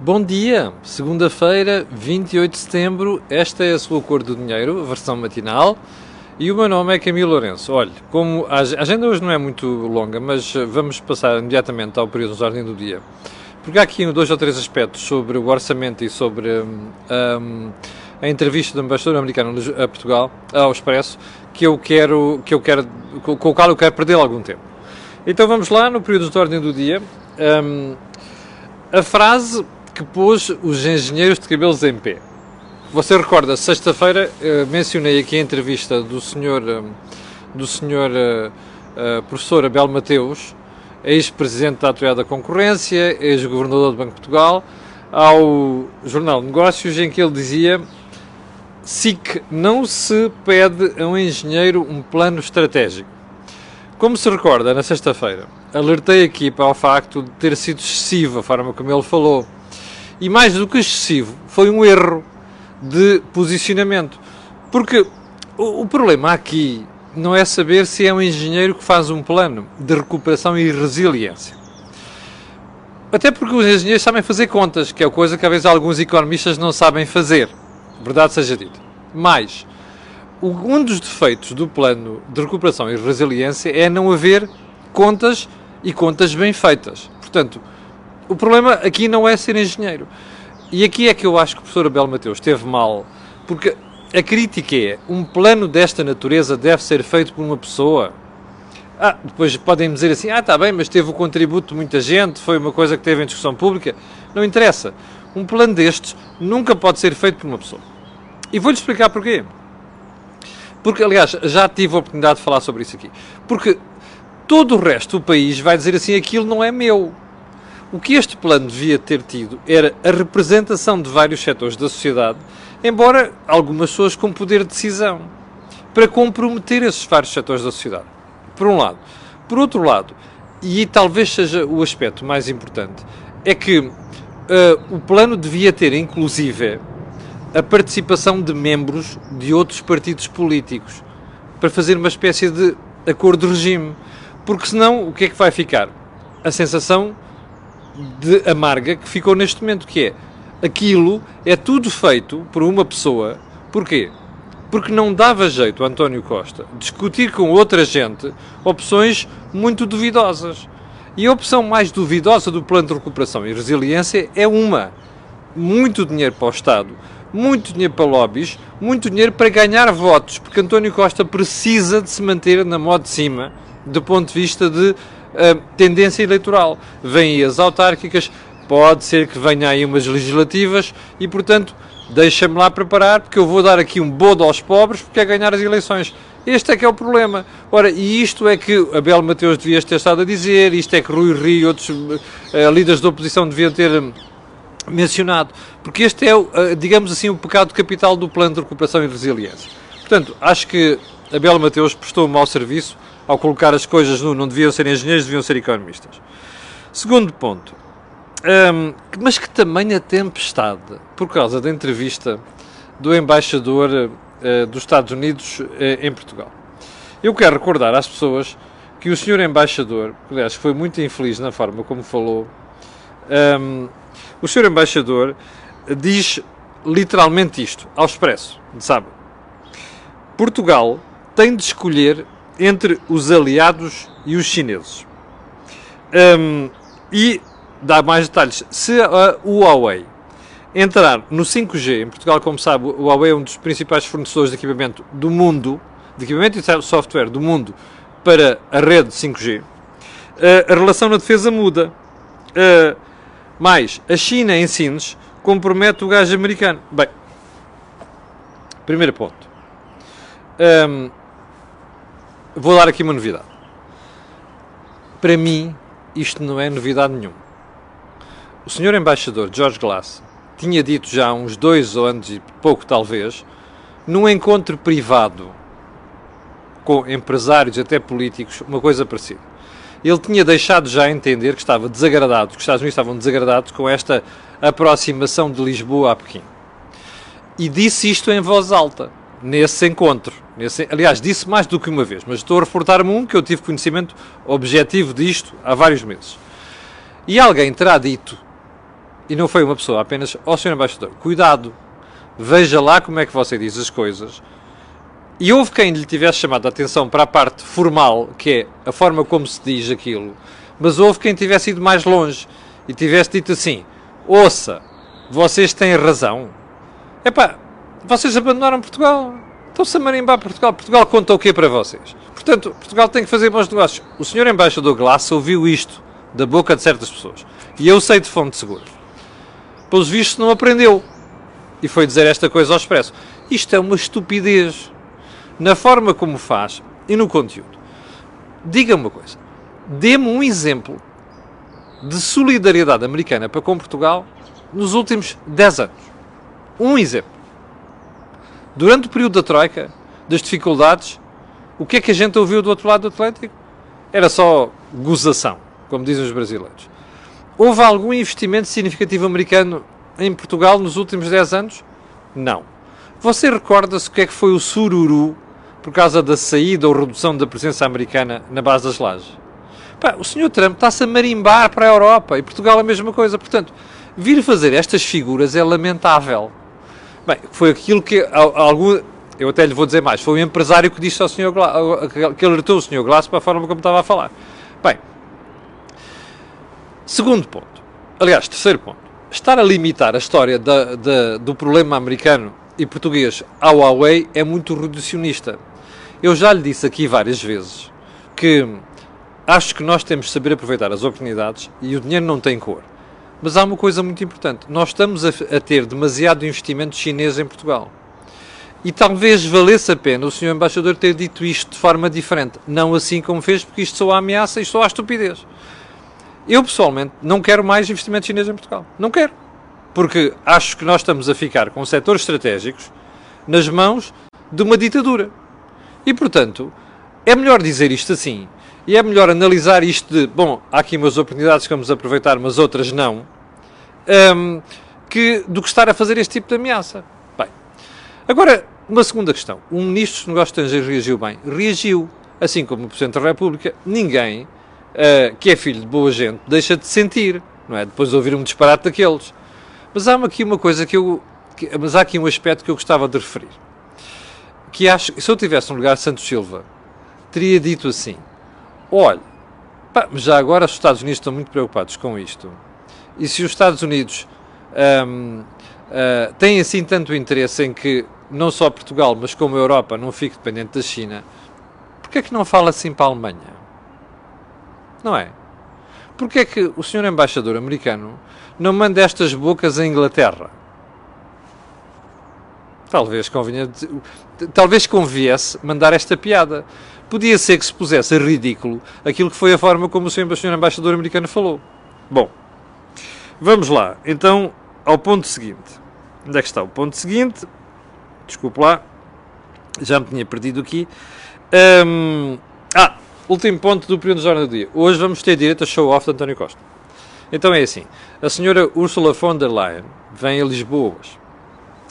Bom dia, segunda-feira, 28 de setembro, esta é a sua cor do dinheiro, versão matinal, e o meu nome é Camilo Lourenço. Olhe, como a agenda hoje não é muito longa, mas vamos passar imediatamente ao período de ordem do dia, porque há aqui dois ou três aspectos sobre o orçamento e sobre um, um, a entrevista do embaixador americano a Portugal, ao Expresso, que eu quero, que eu quero, com o qual eu quero perder algum tempo. Então vamos lá, no período de ordem do dia, um, a frase que pôs os engenheiros de cabelos em pé. Você recorda, sexta-feira uh, mencionei aqui a entrevista do senhor, uh, do senhor uh, professor Abel Mateus, ex-presidente da Autoridade da Concorrência, ex-governador do Banco de Portugal, ao Jornal Negócios, em que ele dizia SIC não se pede a um engenheiro um plano estratégico. Como se recorda, na sexta-feira, alertei aqui para o facto de ter sido excessiva a forma como ele falou e mais do que excessivo, foi um erro de posicionamento. Porque o, o problema aqui não é saber se é um engenheiro que faz um plano de recuperação e resiliência. Até porque os engenheiros sabem fazer contas, que é coisa que às vezes alguns economistas não sabem fazer. Verdade seja dita. Mas, um dos defeitos do plano de recuperação e resiliência é não haver contas e contas bem feitas. Portanto, o problema aqui não é ser engenheiro. E aqui é que eu acho que o professor Abel Mateus esteve mal, porque a crítica é: um plano desta natureza deve ser feito por uma pessoa. Ah, depois podem dizer assim: ah, está bem, mas teve o contributo de muita gente, foi uma coisa que teve em discussão pública. Não interessa. Um plano destes nunca pode ser feito por uma pessoa. E vou-lhe explicar porquê. Porque, aliás, já tive a oportunidade de falar sobre isso aqui. Porque todo o resto do país vai dizer assim: aquilo não é meu. O que este plano devia ter tido era a representação de vários setores da sociedade, embora algumas pessoas com poder de decisão, para comprometer esses vários setores da sociedade. Por um lado. Por outro lado, e talvez seja o aspecto mais importante, é que uh, o plano devia ter, inclusive, a participação de membros de outros partidos políticos para fazer uma espécie de acordo de regime. Porque senão, o que é que vai ficar? A sensação de amarga que ficou neste momento, que é aquilo é tudo feito por uma pessoa. Porquê? Porque não dava jeito António Costa discutir com outra gente opções muito duvidosas. E a opção mais duvidosa do plano de recuperação e resiliência é uma: muito dinheiro para o Estado, muito dinheiro para lobbies, muito dinheiro para ganhar votos, porque António Costa precisa de se manter na moda de cima do ponto de vista de tendência eleitoral. Vêm aí as autárquicas, pode ser que venha aí umas legislativas e, portanto, deixa-me lá preparar, porque eu vou dar aqui um bodo aos pobres porque é ganhar as eleições. Este é que é o problema. Ora, e isto é que Abel Mateus devia ter estado a dizer, isto é que Rui Rio e outros uh, líderes da oposição deviam ter hum, mencionado, porque este é, uh, digamos assim, o pecado capital do plano de recuperação e resiliência. Portanto, acho que Abel Mateus prestou um mau serviço ao colocar as coisas no não deviam ser engenheiros, deviam ser economistas. Segundo ponto, um, mas que tamanha tempestade por causa da entrevista do embaixador uh, dos Estados Unidos uh, em Portugal. Eu quero recordar às pessoas que o senhor embaixador, aliás, foi muito infeliz na forma como falou, um, o senhor embaixador diz literalmente isto, ao expresso, sábado. Portugal tem de escolher entre os aliados e os chineses. Um, e dá mais detalhes. Se a Huawei entrar no 5G, em Portugal, como sabe, o Huawei é um dos principais fornecedores de equipamento do mundo, de equipamento e software do mundo para a rede 5G, a relação na defesa muda. mais, a China em Sines compromete o gás americano. Bem, primeiro ponto. Um, vou dar aqui uma novidade. Para mim, isto não é novidade nenhuma. O senhor embaixador George Glass tinha dito já há uns dois anos e pouco talvez, num encontro privado com empresários, até políticos, uma coisa parecida. Ele tinha deixado já entender que estava desagradado, que os Estados Unidos estavam desagradados com esta aproximação de Lisboa a Pequim. E disse isto em voz alta nesse encontro. Nesse, aliás, disse mais do que uma vez, mas estou a reportar-me um que eu tive conhecimento objetivo disto há vários meses. E alguém terá dito e não foi uma pessoa apenas, ó oh, Sr. Embaixador, cuidado, veja lá como é que você diz as coisas. E houve quem lhe tivesse chamado a atenção para a parte formal, que é a forma como se diz aquilo, mas houve quem tivesse ido mais longe e tivesse dito assim: ouça, vocês têm razão. Epá, vocês abandonaram Portugal. Estão-se a marimbar Portugal. Portugal conta o quê para vocês? Portanto, Portugal tem que fazer bons negócios. O senhor embaixador Glass ouviu isto da boca de certas pessoas. E eu sei de fonte segura. Pelos vistos não aprendeu. E foi dizer esta coisa ao expresso. Isto é uma estupidez. Na forma como faz e no conteúdo. Diga-me uma coisa. Dê-me um exemplo de solidariedade americana para com Portugal nos últimos 10 anos. Um exemplo. Durante o período da Troika, das dificuldades, o que é que a gente ouviu do outro lado do Atlântico? Era só gozação, como dizem os brasileiros. Houve algum investimento significativo americano em Portugal nos últimos 10 anos? Não. Você recorda-se o que é que foi o sururu por causa da saída ou redução da presença americana na base das lajes? Pá, o Sr. Trump está-se a marimbar para a Europa e Portugal a mesma coisa. Portanto, vir fazer estas figuras é lamentável. Bem, foi aquilo que algum, eu até lhe vou dizer mais, foi o empresário que disse ao Sr. que alertou o Sr. Glass para a forma como estava a falar. Bem, segundo ponto, aliás, terceiro ponto, estar a limitar a história da, da, do problema americano e português ao Huawei é muito reducionista. Eu já lhe disse aqui várias vezes que acho que nós temos de saber aproveitar as oportunidades e o dinheiro não tem cor. Mas há uma coisa muito importante: nós estamos a, a ter demasiado investimento chinês em Portugal. E talvez valesse a pena o Sr. Embaixador ter dito isto de forma diferente. Não assim como fez, porque isto só a ameaça e só a estupidez. Eu, pessoalmente, não quero mais investimento chinês em Portugal. Não quero. Porque acho que nós estamos a ficar com setores estratégicos nas mãos de uma ditadura. E, portanto, é melhor dizer isto assim e é melhor analisar isto de, bom, há aqui umas oportunidades que vamos aproveitar, mas outras não, um, que, do que estar a fazer este tipo de ameaça. Bem, agora, uma segunda questão. O Ministro dos Negócios Estrangeiros reagiu bem? Reagiu. Assim como o Presidente da República, ninguém uh, que é filho de boa gente deixa de sentir, não é? Depois de ouvir um disparate daqueles. Mas há aqui uma coisa que eu. Que, mas há aqui um aspecto que eu gostava de referir. Que acho. Se eu tivesse no lugar de Santos Silva, teria dito assim: Olha, pá, já agora os Estados Unidos estão muito preocupados com isto. E se os Estados Unidos uh, têm assim tanto interesse em que não só Portugal, mas como a Europa não fique dependente da China, porquê é que não fala assim para a Alemanha? Não é? Porquê é que o senhor embaixador americano não manda estas bocas à Inglaterra? Talvez convinha, talvez conviesse mandar esta piada podia ser que se pusesse a ridículo aquilo que foi a forma como o Sr. Embaixador americano falou. Bom, vamos lá. Então, ao ponto seguinte. Onde é que está o ponto seguinte? Desculpe lá, já me tinha perdido aqui. Um, ah, último ponto do período de jornada do dia. Hoje vamos ter direito a show-off de António Costa. Então é assim, a senhora Ursula von der Leyen vem a Lisboa hoje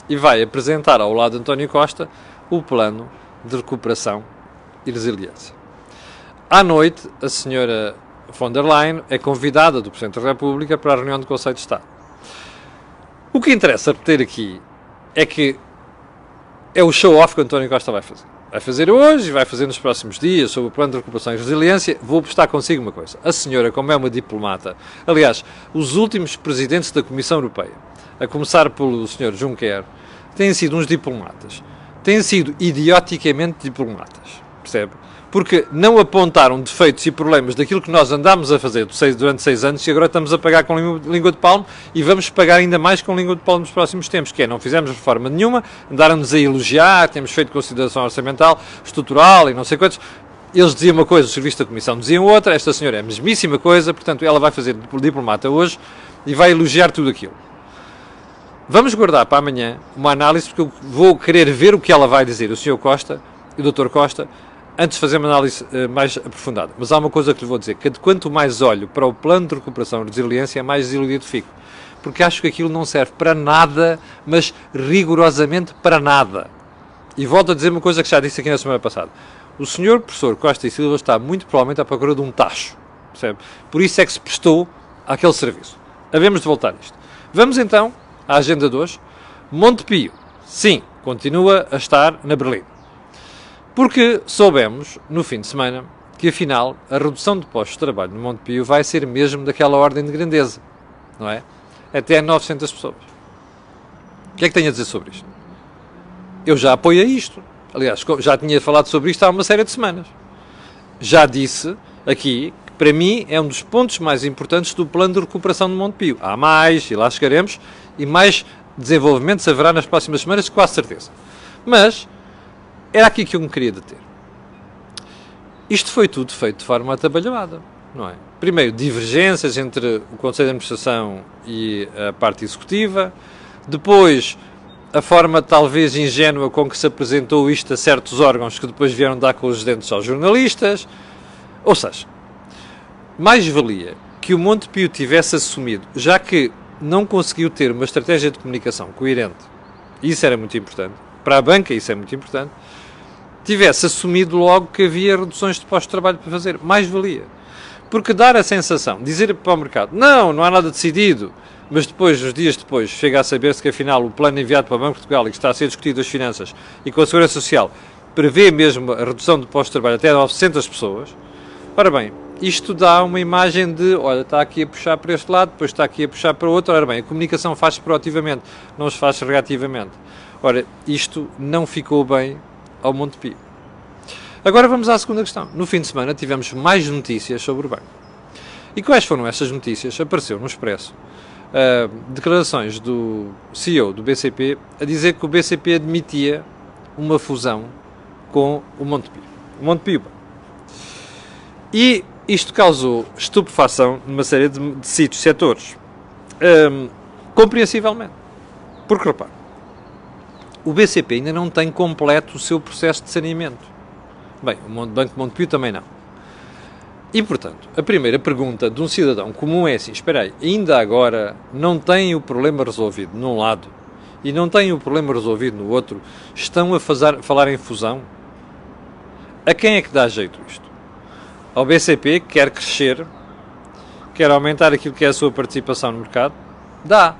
e vai apresentar ao lado de António Costa o plano de recuperação e resiliência. À noite, a senhora von der Leyen é convidada do Presidente da República para a reunião do Conselho de Estado. O que interessa repetir aqui é que é o show-off que António Costa vai fazer. Vai fazer hoje e vai fazer nos próximos dias sobre o plano de recuperação e resiliência. Vou postar consigo uma coisa. A senhora, como é uma diplomata, aliás, os últimos presidentes da Comissão Europeia, a começar pelo Sr. Juncker, têm sido uns diplomatas. Têm sido idioticamente diplomatas percebe? Porque não apontaram defeitos e problemas daquilo que nós andámos a fazer durante seis anos e agora estamos a pagar com língua de palmo e vamos pagar ainda mais com língua de palmo nos próximos tempos, que é, não fizemos reforma nenhuma, andaram-nos a elogiar, temos feito consideração orçamental, estrutural e não sei quantos, eles diziam uma coisa, o serviço da Comissão diziam outra, esta senhora é a mesmíssima coisa, portanto ela vai fazer diplomata hoje e vai elogiar tudo aquilo. Vamos guardar para amanhã uma análise, porque eu vou querer ver o que ela vai dizer, o Sr. Costa e o Dr. Costa, antes de fazer uma análise uh, mais aprofundada. Mas há uma coisa que lhe vou dizer, que quanto mais olho para o plano de recuperação e resiliência, mais desiludido fico. Porque acho que aquilo não serve para nada, mas rigorosamente para nada. E volto a dizer uma coisa que já disse aqui na semana passada. O senhor professor Costa e Silva está muito provavelmente à procura de um tacho. Percebe? Por isso é que se prestou àquele serviço. havemos de voltar a isto. Vamos então à agenda de hoje. Montepio, sim, continua a estar na Berlim. Porque soubemos, no fim de semana, que afinal a redução de postos de trabalho no Montepio vai ser mesmo daquela ordem de grandeza, não é? Até 900 pessoas. O que é que tenho a dizer sobre isto? Eu já apoio isto. Aliás, já tinha falado sobre isto há uma série de semanas. Já disse aqui que para mim é um dos pontos mais importantes do plano de recuperação de Montepio. Há mais, e lá chegaremos, e mais desenvolvimento se haverá nas próximas semanas, com a certeza. Mas era aqui que eu me queria deter. Isto foi tudo feito de forma atabalhoada, não é? Primeiro, divergências entre o Conselho de Administração e a parte executiva. Depois, a forma talvez ingênua com que se apresentou isto a certos órgãos que depois vieram dar com os dentes aos jornalistas. Ou seja, mais valia que o Montepio tivesse assumido, já que não conseguiu ter uma estratégia de comunicação coerente, isso era muito importante, para a banca isso é muito importante, tivesse assumido logo que havia reduções de postos de trabalho para fazer. Mais valia. Porque dar a sensação, dizer para o mercado, não, não há nada decidido, mas depois, uns dias depois, chega a saber-se que afinal o plano enviado para o Banco de Portugal e que está a ser discutido as finanças e com a Segurança Social prevê mesmo a redução de postos de trabalho até 900 pessoas. Ora bem, isto dá uma imagem de, olha, está aqui a puxar para este lado, depois está aqui a puxar para o outro. Ora bem, a comunicação faz-se proativamente, não se faz reativamente. Ora, isto não ficou bem ao Montepio. Agora vamos à segunda questão. No fim de semana tivemos mais notícias sobre o banco. E quais foram essas notícias? Apareceu no Expresso uh, declarações do CEO do BCP a dizer que o BCP admitia uma fusão com o Montepio. O Montepio. E isto causou estupefação numa série de, de sítios, setores. Um, compreensivelmente. Porque, repare, o BCP ainda não tem completo o seu processo de saneamento. Bem, o Banco Montepio também não. E, portanto, a primeira pergunta de um cidadão comum é assim: espera aí, ainda agora não tem o problema resolvido num lado e não tem o problema resolvido no outro, estão a fazer, falar em fusão? A quem é que dá jeito isto? Ao BCP, que quer crescer, quer aumentar aquilo que é a sua participação no mercado? Dá.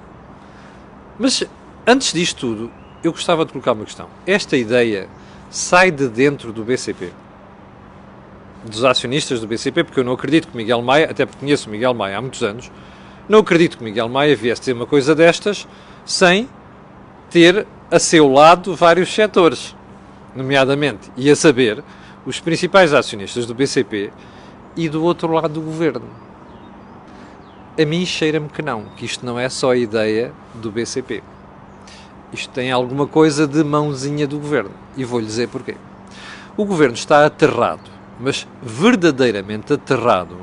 Mas, antes disto tudo, eu gostava de colocar uma questão. Esta ideia sai de dentro do BCP dos acionistas do BCP, porque eu não acredito que Miguel Maia, até porque conheço Miguel Maia há muitos anos, não acredito que Miguel Maia viesse dizer uma coisa destas sem ter a seu lado vários setores, nomeadamente, e a saber, os principais acionistas do BCP e do outro lado do governo. A mim cheira-me que não, que isto não é só a ideia do BCP. Isto tem alguma coisa de mãozinha do governo. E vou-lhe dizer porquê. O governo está aterrado mas verdadeiramente aterrado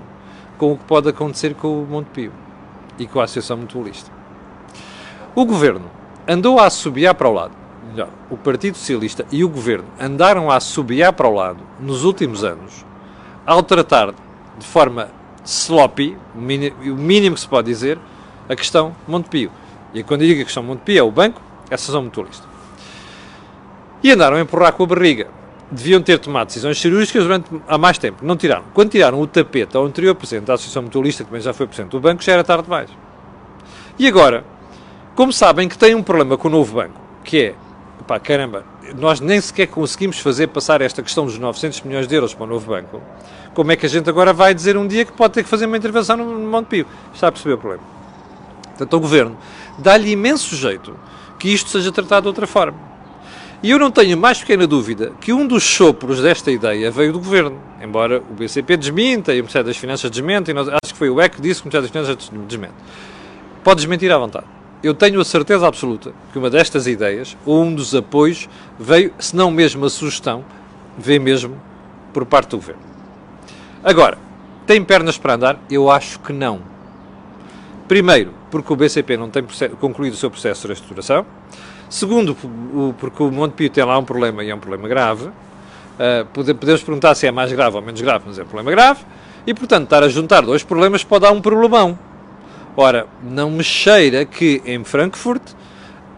com o que pode acontecer com o Montepio e com a Associação Mutualista. O governo andou a assobiar para o lado, melhor, o Partido Socialista e o governo andaram a assobiar para o lado nos últimos anos, ao tratar de forma sloppy, o mínimo que se pode dizer, a questão Montepio. E quando digo a questão Montepio é o banco, é a Associação Mutualista. E andaram a empurrar com a barriga deviam ter tomado decisões cirúrgicas durante há mais tempo. Não tiraram. Quando tiraram o tapete ao anterior presidente da Associação Mutualista, que também já foi presidente do banco, já era tarde demais. E agora, como sabem que têm um problema com o novo banco, que é, pá, caramba, nós nem sequer conseguimos fazer passar esta questão dos 900 milhões de euros para o novo banco, como é que a gente agora vai dizer um dia que pode ter que fazer uma intervenção no Montepio? Está a perceber o problema. Portanto, o Governo dá-lhe imenso jeito que isto seja tratado de outra forma. E eu não tenho mais pequena dúvida que um dos sopros desta ideia veio do governo. Embora o BCP desminta e o Ministério das Finanças desmente, e nós, acho que foi o EC que disse que o Ministério das Finanças desmente. Pode desmentir à vontade. Eu tenho a certeza absoluta que uma destas ideias, ou um dos apoios, veio, se não mesmo a sugestão, veio mesmo por parte do governo. Agora, tem pernas para andar? Eu acho que não. Primeiro, porque o BCP não tem concluído o seu processo de reestruturação. Segundo, porque o Montepio tem lá um problema e é um problema grave. Uh, podemos perguntar se é mais grave ou menos grave, mas é um problema grave. E, portanto, estar a juntar dois problemas pode dar um problemão. Ora, não me cheira que em Frankfurt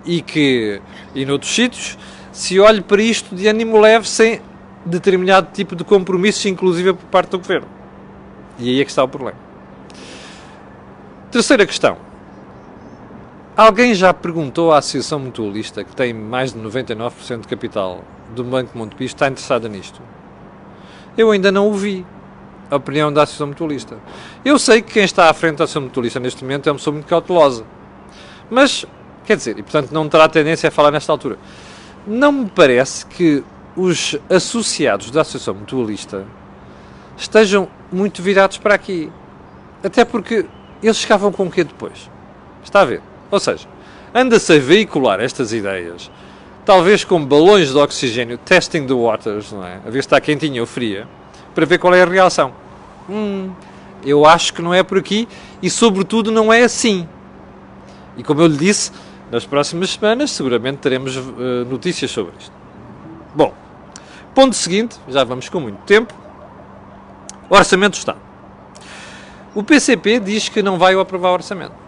e que e noutros sítios se olhe para isto de ânimo leve sem determinado tipo de compromissos, inclusive por parte do governo. E aí é que está o problema. Terceira questão. Alguém já perguntou à Associação Mutualista, que tem mais de 99% de capital do Banco Montepio, está interessada nisto? Eu ainda não ouvi a opinião da Associação Mutualista. Eu sei que quem está à frente da Associação Mutualista neste momento é uma pessoa muito cautelosa. Mas, quer dizer, e portanto não terá tendência a falar nesta altura. Não me parece que os associados da Associação Mutualista estejam muito virados para aqui. Até porque eles ficavam com o quê depois? Está a ver? Ou seja, anda-se a veicular estas ideias, talvez com balões de oxigênio, testing the waters, não é? A ver se está quentinha ou fria, para ver qual é a reação. Hum, eu acho que não é por aqui e, sobretudo, não é assim. E como eu lhe disse, nas próximas semanas seguramente teremos uh, notícias sobre isto. Bom, ponto seguinte, já vamos com muito tempo. Orçamento do Estado. O PCP diz que não vai aprovar o orçamento.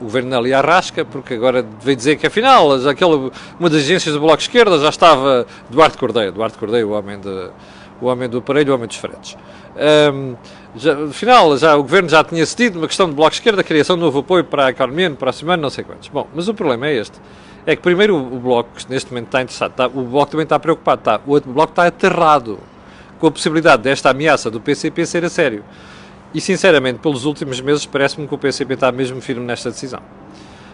O governo ali arrasca, porque agora veio dizer que afinal, aquela, uma das agências do Bloco de Esquerda já estava Duarte Cordeiro, Duarte Cordeiro, o homem, de, o homem do aparelho, o homem dos fretes. Um, já, afinal, já, o governo já tinha cedido uma questão do Bloco de Esquerda, criação de novo apoio para a economia no próximo ano, não sei quantos. Bom, mas o problema é este. É que primeiro o, Bloco, que neste momento está interessado, está, o Bloco também está preocupado, está, o Bloco está aterrado com a possibilidade desta ameaça do PCP ser a sério. E sinceramente, pelos últimos meses, parece-me que o PCP está mesmo firme nesta decisão.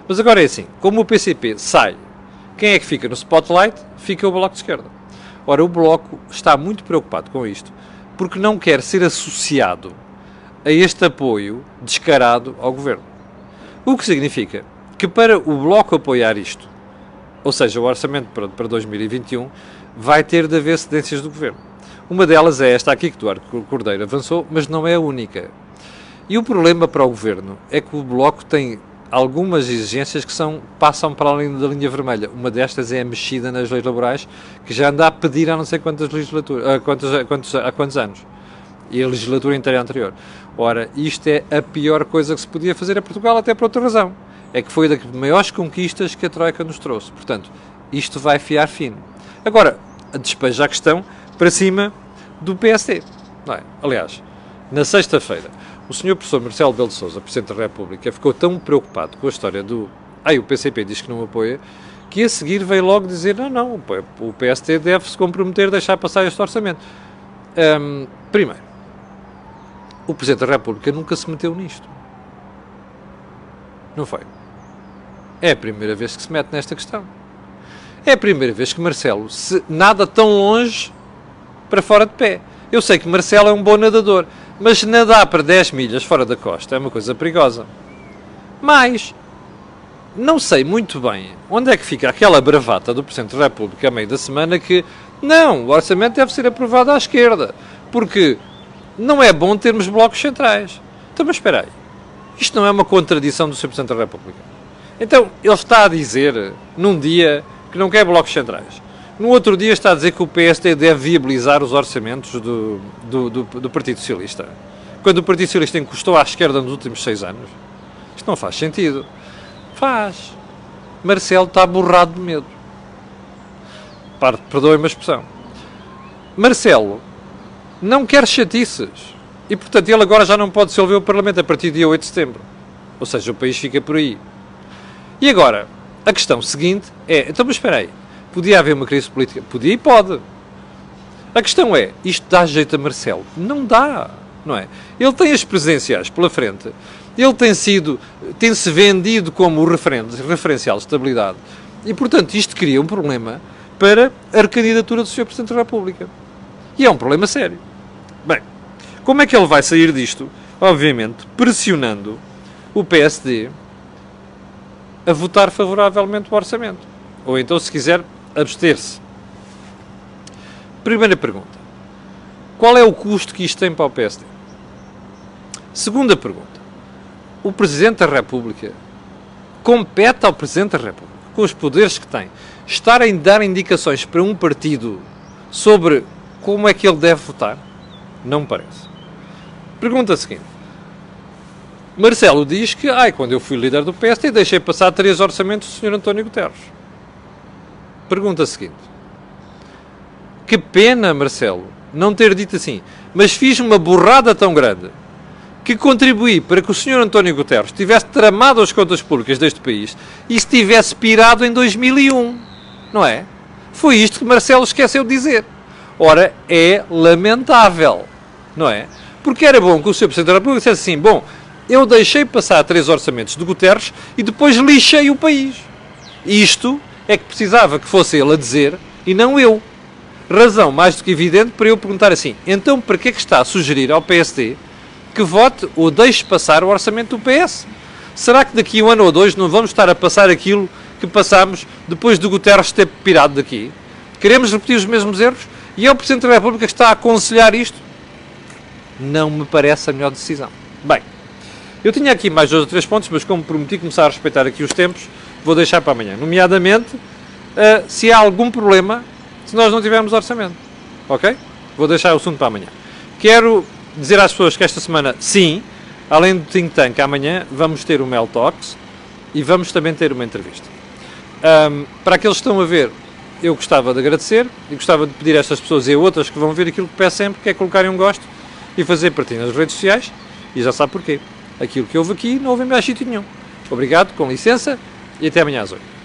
Mas agora é assim: como o PCP sai, quem é que fica no spotlight? Fica o Bloco de Esquerda. Ora, o Bloco está muito preocupado com isto, porque não quer ser associado a este apoio descarado ao governo. O que significa que para o Bloco apoiar isto, ou seja, o orçamento para, para 2021, vai ter de haver cedências do governo. Uma delas é esta aqui que Duarte Cordeiro avançou, mas não é a única. E o problema para o governo é que o Bloco tem algumas exigências que são, passam para além da linha vermelha. Uma destas é a mexida nas leis laborais, que já anda a pedir há não sei quantas legislaturas, há quantos, há quantos, há quantos anos. E a legislatura inteira anterior. Ora, isto é a pior coisa que se podia fazer a Portugal, até por outra razão. É que foi das maiores conquistas que a Troika nos trouxe. Portanto, isto vai fiar fino. Agora, despeja a questão para cima do PSD. É? Aliás, na sexta-feira, o senhor professor Marcelo Belo Souza, Presidente da República, ficou tão preocupado com a história do ai, o PCP diz que não apoia, que a seguir veio logo dizer não, não, o PSD deve-se comprometer a deixar passar este orçamento. Um, primeiro, o Presidente da República nunca se meteu nisto. Não foi. É a primeira vez que se mete nesta questão. É a primeira vez que Marcelo se nada tão longe para fora de pé. Eu sei que Marcelo é um bom nadador, mas nadar para 10 milhas fora da costa é uma coisa perigosa. Mas não sei muito bem onde é que fica aquela bravata do Presidente da República a meio da semana que não, o orçamento deve ser aprovado à esquerda, porque não é bom termos blocos centrais. Então, mas espera aí, isto não é uma contradição do Sr. Presidente da República. Então, ele está a dizer, num dia, que não quer blocos centrais. No outro dia está a dizer que o PSD deve viabilizar os orçamentos do, do, do, do Partido Socialista. Quando o Partido Socialista encostou à esquerda nos últimos seis anos. Isto não faz sentido. Faz. Marcelo está borrado de medo. Perdoem-me a expressão. Marcelo não quer chatices. E, portanto, ele agora já não pode dissolver o Parlamento a partir do dia 8 de setembro. Ou seja, o país fica por aí. E agora, a questão seguinte é: então, mas espera aí Podia haver uma crise política? Podia e pode. A questão é, isto dá jeito a Marcelo? Não dá, não é? Ele tem as presenciais pela frente, ele tem sido, tem-se vendido como referencial de estabilidade, e portanto isto cria um problema para a recandidatura do Sr. Presidente da República. E é um problema sério. Bem, como é que ele vai sair disto? Obviamente, pressionando o PSD a votar favoravelmente o orçamento. Ou então, se quiser, abster-se. Primeira pergunta. Qual é o custo que isto tem para o PSD? Segunda pergunta. O Presidente da República compete ao Presidente da República, com os poderes que tem, estar a dar indicações para um partido sobre como é que ele deve votar? Não me parece. Pergunta seguinte. Marcelo diz que, ai, quando eu fui líder do PSD, deixei passar três orçamentos do Sr. António Guterres. Pergunta seguinte: Que pena, Marcelo, não ter dito assim, mas fiz uma borrada tão grande que contribuí para que o Sr. António Guterres tivesse tramado as contas públicas deste país e se tivesse pirado em 2001. Não é? Foi isto que Marcelo esqueceu de dizer. Ora, é lamentável. Não é? Porque era bom que o Sr. Presidente da República dissesse assim: bom, eu deixei passar três orçamentos de Guterres e depois lixei o país. Isto é que precisava que fosse ele a dizer e não eu. Razão mais do que evidente para eu perguntar assim: então para que é que está a sugerir ao PSD que vote ou deixe passar o orçamento do PS? Será que daqui um ano ou dois não vamos estar a passar aquilo que passámos depois de Guterres ter pirado daqui? Queremos repetir os mesmos erros? E é o Presidente da República que está a aconselhar isto? Não me parece a melhor decisão. Bem, eu tinha aqui mais dois ou três pontos, mas como prometi começar a respeitar aqui os tempos, vou deixar para amanhã. Nomeadamente, uh, se há algum problema se nós não tivermos orçamento. Ok? Vou deixar o assunto para amanhã. Quero dizer às pessoas que esta semana, sim, além do Think Tank, amanhã vamos ter o Mel Talks e vamos também ter uma entrevista. Um, para aqueles que estão a ver, eu gostava de agradecer e gostava de pedir a estas pessoas e a outras que vão ver aquilo que peço sempre, que é colocarem um gosto e fazer partilha nas redes sociais. E já sabe porquê. Aquilo que houve aqui não houve em mais sítio nenhum. Obrigado, com licença e até amanhã às 8.